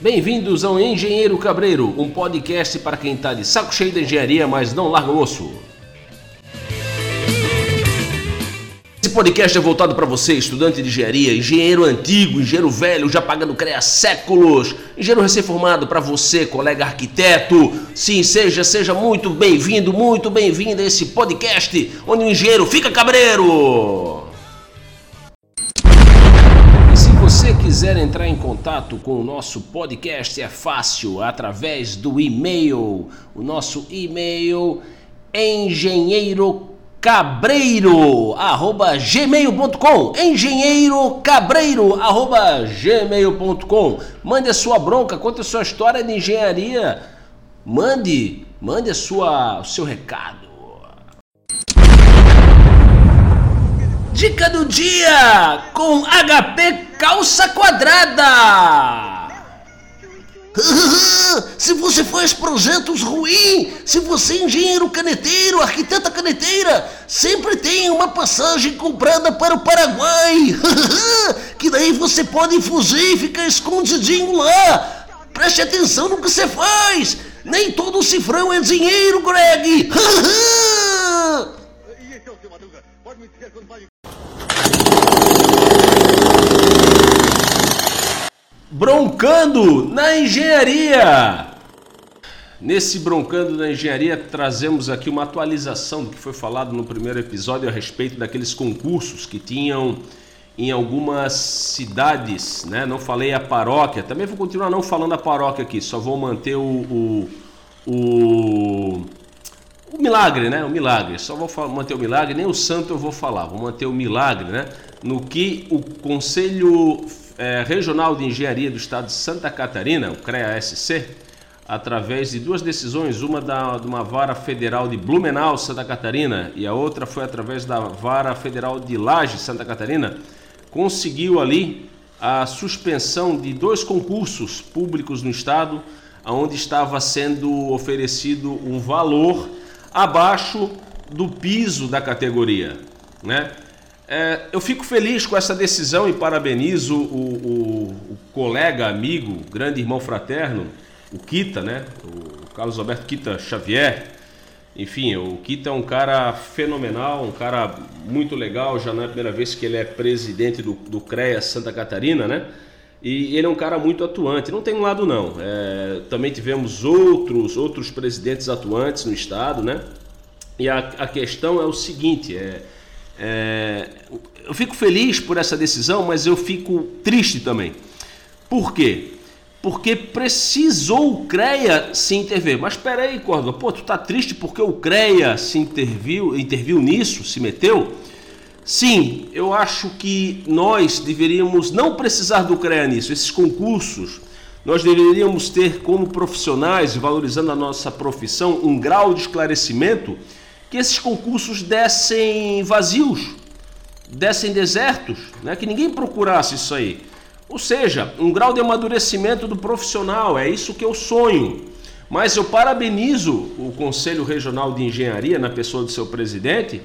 Bem-vindos ao Engenheiro Cabreiro, um podcast para quem está de saco cheio da engenharia, mas não larga o osso. Esse podcast é voltado para você, estudante de engenharia, engenheiro antigo, engenheiro velho, já pagando CREA há séculos, engenheiro recém-formado para você, colega arquiteto. Sim, seja, seja muito bem-vindo, muito bem-vindo a esse podcast onde o engenheiro fica cabreiro. Entrar em contato com o nosso podcast, é fácil, através do e-mail. O nosso e-mail engenheiro cabreiro arroba gmail.com engenheiro cabreiro arroba gmail.com mande a sua bronca conte a sua história de engenharia. Mande mande a sua o seu recado dica do dia com HP calça quadrada se você faz projetos ruins, se você é engenheiro caneteiro, arquiteta caneteira, sempre tem uma passagem comprada para o Paraguai. que daí você pode fugir e ficar escondidinho lá. Preste atenção no que você faz. Nem todo cifrão é dinheiro, Greg. Broncando na engenharia. Nesse Broncando na Engenharia, trazemos aqui uma atualização do que foi falado no primeiro episódio a respeito daqueles concursos que tinham em algumas cidades, né? Não falei a paróquia, também vou continuar não falando a paróquia aqui, só vou manter o, o, o, o milagre, né? O milagre, só vou manter o milagre, nem o santo eu vou falar, vou manter o milagre, né? No que o Conselho é, Regional de Engenharia do Estado de Santa Catarina, o CREA-SC, através de duas decisões, uma da, de uma vara federal de Blumenau, Santa Catarina, e a outra foi através da vara federal de Laje, Santa Catarina, conseguiu ali a suspensão de dois concursos públicos no estado, onde estava sendo oferecido um valor abaixo do piso da categoria, né? É, eu fico feliz com essa decisão e parabenizo o, o, o, colega, amigo, grande irmão fraterno, o Kita, né? O Carlos Alberto Kita Xavier. Enfim, o Kita é um cara fenomenal, um cara muito legal. Já não é a primeira vez que ele é presidente do, do CREA Santa Catarina, né? E ele é um cara muito atuante. Não tem um lado não. É, também tivemos outros outros presidentes atuantes no estado, né? E a, a questão é o seguinte: é é, eu fico feliz por essa decisão, mas eu fico triste também. Por quê? Porque precisou o CREA se intervir. Mas espera aí, Córdoba, pô, tu tá triste porque o CREA se interviu, interviu nisso, se meteu? Sim, eu acho que nós deveríamos não precisar do CREA nisso. Esses concursos, nós deveríamos ter como profissionais, valorizando a nossa profissão, um grau de esclarecimento que esses concursos dessem vazios, dessem desertos, né? que ninguém procurasse isso aí. Ou seja, um grau de amadurecimento do profissional, é isso que eu sonho. Mas eu parabenizo o Conselho Regional de Engenharia, na pessoa do seu presidente,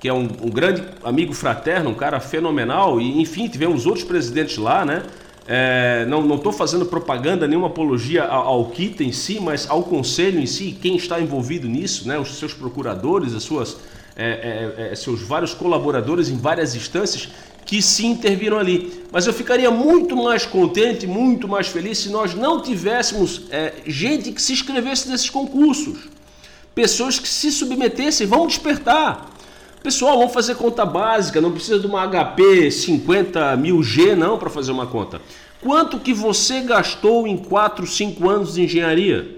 que é um, um grande amigo fraterno, um cara fenomenal, e enfim, tivemos outros presidentes lá, né? É, não estou fazendo propaganda, nenhuma apologia ao, ao KITA em si, mas ao conselho em si, quem está envolvido nisso, né, os seus procuradores, as suas, é, é, é, seus vários colaboradores em várias instâncias que se interviram ali. Mas eu ficaria muito mais contente, muito mais feliz se nós não tivéssemos é, gente que se inscrevesse nesses concursos, pessoas que se submetessem, vão despertar. Pessoal, vamos fazer conta básica, não precisa de uma HP 50 mil G não para fazer uma conta. Quanto que você gastou em 4, 5 anos de engenharia?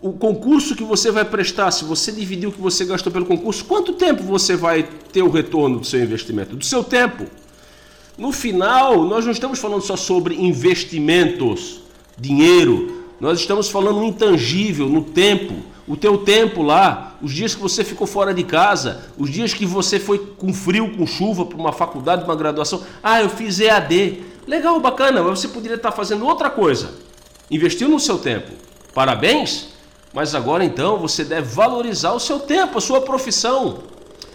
O concurso que você vai prestar, se você dividir o que você gastou pelo concurso, quanto tempo você vai ter o retorno do seu investimento? Do seu tempo. No final, nós não estamos falando só sobre investimentos, dinheiro, nós estamos falando no intangível, no tempo o teu tempo lá, os dias que você ficou fora de casa, os dias que você foi com frio, com chuva para uma faculdade, uma graduação. Ah, eu fiz EAD. Legal, bacana, mas você poderia estar fazendo outra coisa. Investiu no seu tempo. Parabéns, mas agora então você deve valorizar o seu tempo, a sua profissão.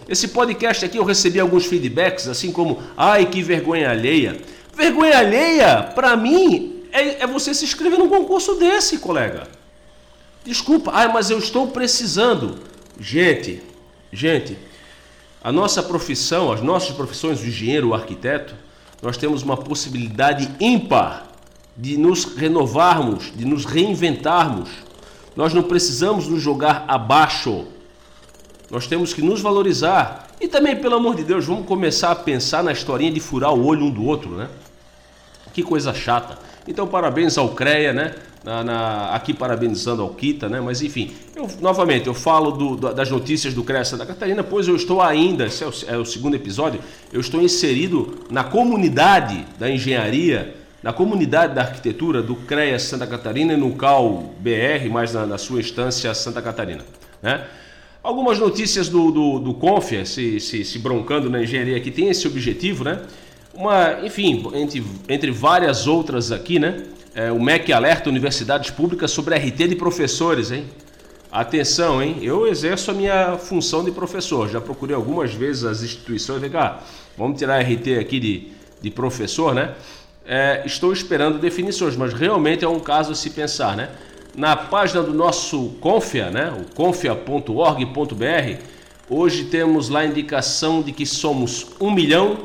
Esse podcast aqui eu recebi alguns feedbacks, assim como, ai que vergonha alheia. Vergonha alheia, para mim, é, é você se inscrever num concurso desse, colega. Desculpa, ah, mas eu estou precisando. Gente, gente, a nossa profissão, as nossas profissões, o engenheiro, o arquiteto, nós temos uma possibilidade ímpar de nos renovarmos, de nos reinventarmos. Nós não precisamos nos jogar abaixo. Nós temos que nos valorizar. E também, pelo amor de Deus, vamos começar a pensar na historinha de furar o olho um do outro, né? Que coisa chata. Então, parabéns ao CREA, né? Na, na, aqui parabenizando ao Kita, né? Mas enfim, eu, novamente, eu falo do, das notícias do CREA Santa Catarina, pois eu estou ainda, esse é o, é o segundo episódio, eu estou inserido na comunidade da engenharia, na comunidade da arquitetura do CREA Santa Catarina e no CAL BR, mais na, na sua instância Santa Catarina, né? Algumas notícias do, do, do Confia, se, se, se broncando na engenharia, que tem esse objetivo, né? Uma, enfim, entre, entre várias outras aqui, né? É, o MEC alerta universidades públicas sobre RT de professores, hein? Atenção, hein? Eu exerço a minha função de professor. Já procurei algumas vezes as instituições. Vem cá, vamos tirar RT aqui de, de professor, né? É, estou esperando definições, mas realmente é um caso a se pensar, né? Na página do nosso Confia, né? O confia.org.br, hoje temos lá a indicação de que somos 1 milhão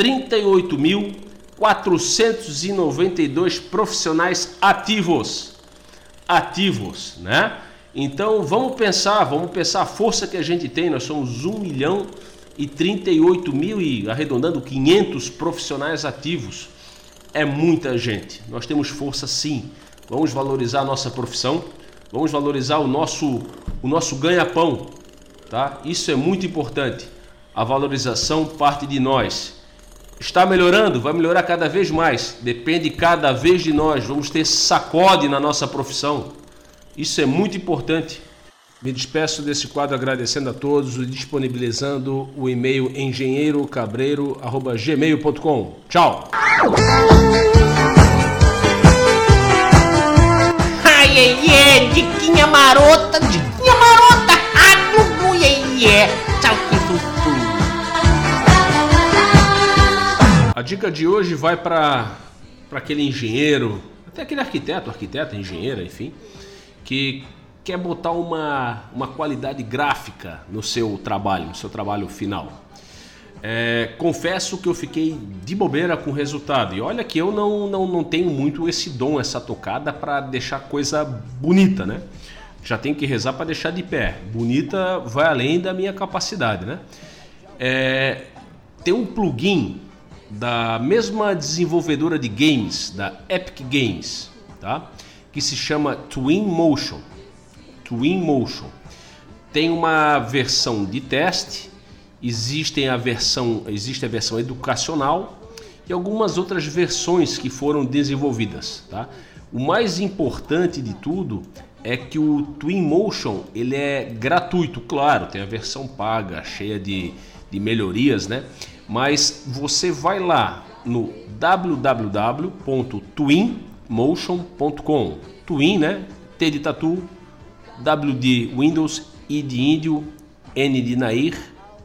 38.492 profissionais ativos. Ativos, né? Então vamos pensar, vamos pensar a força que a gente tem. Nós somos 1 milhão e 38 mil e arredondando 500 profissionais ativos. É muita gente. Nós temos força sim. Vamos valorizar a nossa profissão. Vamos valorizar o nosso o nosso ganha-pão, tá? Isso é muito importante. A valorização parte de nós. Está melhorando? Vai melhorar cada vez mais. Depende cada vez de nós. Vamos ter sacode na nossa profissão. Isso é muito importante. Me despeço desse quadro agradecendo a todos e disponibilizando o e-mail engenheirocabreiro.gmail.com. Tchau! Ai, ai, ai, diquinha marota, diquinha A dica de hoje vai para aquele engenheiro, até aquele arquiteto, arquiteta, engenheira, enfim, que quer botar uma, uma qualidade gráfica no seu trabalho, no seu trabalho final. É, confesso que eu fiquei de bobeira com o resultado. E olha que eu não, não, não tenho muito esse dom, essa tocada para deixar coisa bonita, né? Já tenho que rezar para deixar de pé. Bonita vai além da minha capacidade, né? É, tem um plugin da mesma desenvolvedora de games, da Epic Games, tá? que se chama Twin Motion. Twin Motion. Tem uma versão de teste, existem a versão, existe a versão educacional e algumas outras versões que foram desenvolvidas. Tá? O mais importante de tudo é que o Twinmotion ele é gratuito, claro, tem a versão paga, cheia de, de melhorias, né? Mas você vai lá no www.twinmotion.com. Twin, né? T de tatu, W de Windows, I de índio, N de Nair,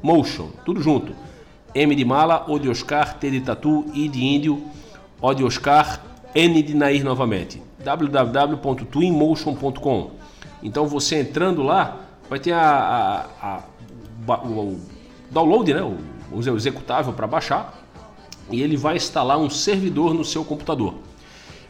Motion, tudo junto. M de mala, O de Oscar, T de tatu, I de índio, O de Oscar, N de Nair novamente. www.twinmotion.com. Então você entrando lá, vai ter a, a, a, o, o download, né? O, executável para baixar e ele vai instalar um servidor no seu computador.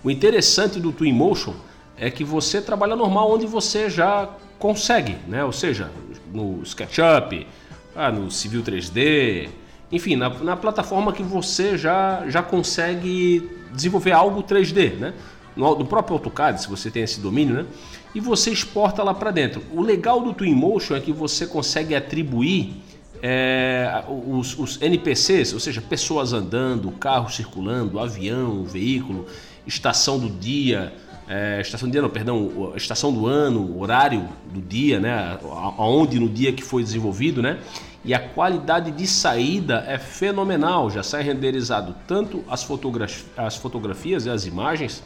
O interessante do Twinmotion é que você trabalha normal onde você já consegue, né? Ou seja, no SketchUp, ah, no Civil 3D, enfim, na, na, plataforma que você já, já consegue desenvolver algo 3D, né? No, no próprio AutoCAD, se você tem esse domínio, né? E você exporta lá para dentro. O legal do Twinmotion é que você consegue atribuir é, os, os, NPCs, ou seja, pessoas andando, carro circulando, avião, veículo, estação do dia, é, estação do dia não, perdão, estação do ano, horário do dia, né, aonde no dia que foi desenvolvido, né, e a qualidade de saída é fenomenal, já sai renderizado tanto as, fotografias, as fotografias e as imagens,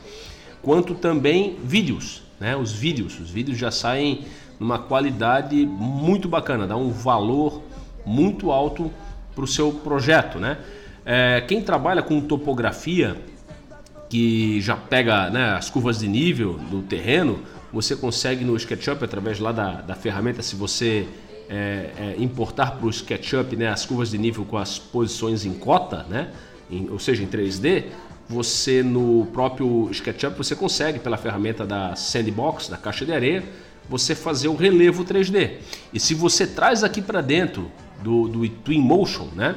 quanto também vídeos, né, os vídeos, os vídeos já saem numa qualidade muito bacana, dá um valor muito alto para o seu projeto, né? É, quem trabalha com topografia que já pega né, as curvas de nível do terreno, você consegue no SketchUp, através lá da, da ferramenta, se você é, é, importar para o SketchUp né, as curvas de nível com as posições em cota, né, em, ou seja, em 3D, você no próprio SketchUp você consegue pela ferramenta da Sandbox, da caixa de areia, você fazer o relevo 3D. E se você traz aqui para dentro do, do Twinmotion, né,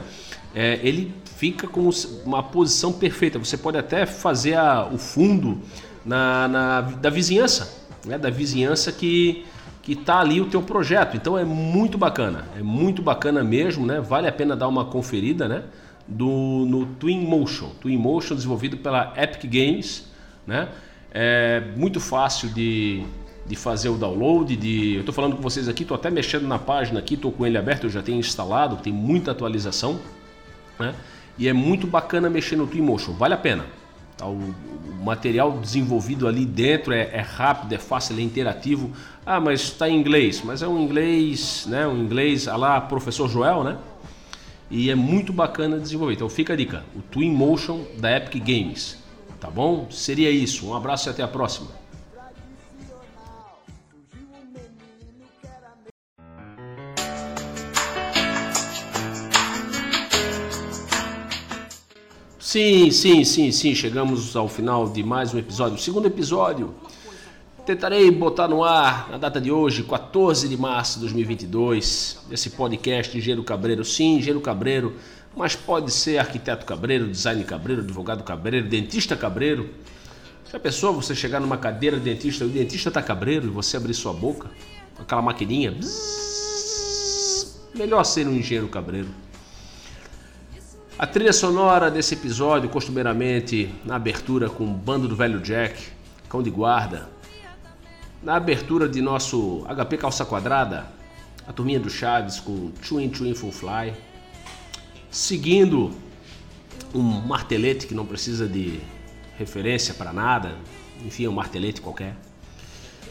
é, ele fica com uma posição perfeita. Você pode até fazer a, o fundo na, na, da vizinhança, né, da vizinhança que que está ali o teu projeto. Então é muito bacana, é muito bacana mesmo, né? Vale a pena dar uma conferida, né? Do, no Twinmotion, Twinmotion desenvolvido pela Epic Games, né? É muito fácil de, de fazer o download, de... Eu estou falando com vocês aqui, estou até mexendo na página aqui, estou com ele aberto, eu já tenho instalado, tem muita atualização, né? E é muito bacana mexer no Twinmotion, vale a pena. Tá? O, material desenvolvido ali dentro é, é, rápido, é fácil, é interativo. Ah, mas está em inglês, mas é um inglês, né? Um inglês a lá professor Joel, né? E é muito bacana desenvolver. Então fica a dica, o Twinmotion da Epic Games, tá bom? Seria isso. Um abraço e até a próxima. Sim, sim, sim, sim. Chegamos ao final de mais um episódio. Segundo episódio. Tentarei botar no ar na data de hoje, 14 de março de 2022, esse podcast Engenheiro Cabreiro. Sim, Engenheiro Cabreiro, mas pode ser arquiteto cabreiro, design cabreiro, advogado cabreiro, dentista cabreiro. Já pensou você chegar numa cadeira de dentista e o dentista tá cabreiro e você abrir sua boca com aquela maquininha? Bzzz, melhor ser um engenheiro cabreiro. A trilha sonora desse episódio, costumeiramente na abertura com o Bando do Velho Jack, Cão de Guarda. Na abertura de nosso HP Calça Quadrada, a turminha do Chaves com Twin Twin Full Fly. Seguindo um martelete que não precisa de referência para nada, enfim, é um martelete qualquer.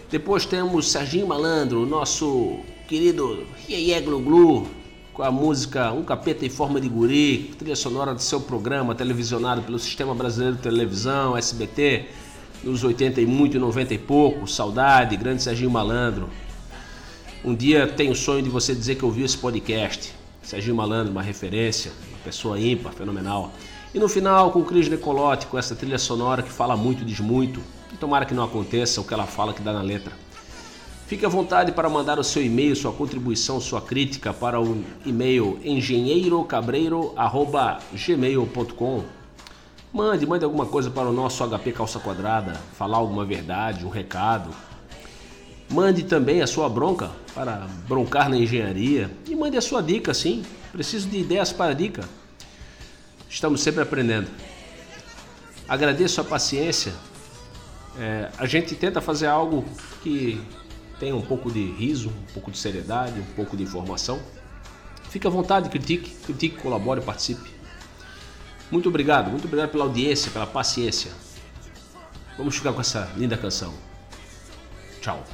Depois temos Serginho Malandro, nosso querido Iê Glu Glu, com a música Um Capeta em Forma de Guri, trilha sonora do seu programa televisionado pelo Sistema Brasileiro de Televisão, SBT, nos 80 e muito, 90 e pouco, Saudade, Grande Serginho Malandro. Um dia tenho o sonho de você dizer que ouviu esse podcast. Serginho Malandro, uma referência, uma pessoa ímpar, fenomenal. E no final, com o Cris Necolote, com essa trilha sonora que fala muito, diz muito. E tomara que não aconteça o que ela fala que dá na letra. Fique à vontade para mandar o seu e-mail, sua contribuição, sua crítica para o e-mail engenheirocabreiro.gmail.com Mande, mande alguma coisa para o nosso HP Calça Quadrada, falar alguma verdade, um recado. Mande também a sua bronca para broncar na engenharia e mande a sua dica, sim. Preciso de ideias para dica. Estamos sempre aprendendo. Agradeço a paciência. É, a gente tenta fazer algo que tenha um pouco de riso, um pouco de seriedade, um pouco de informação. Fique à vontade, critique, critique, colabore, participe. Muito obrigado, muito obrigado pela audiência, pela paciência. Vamos ficar com essa linda canção. Tchau.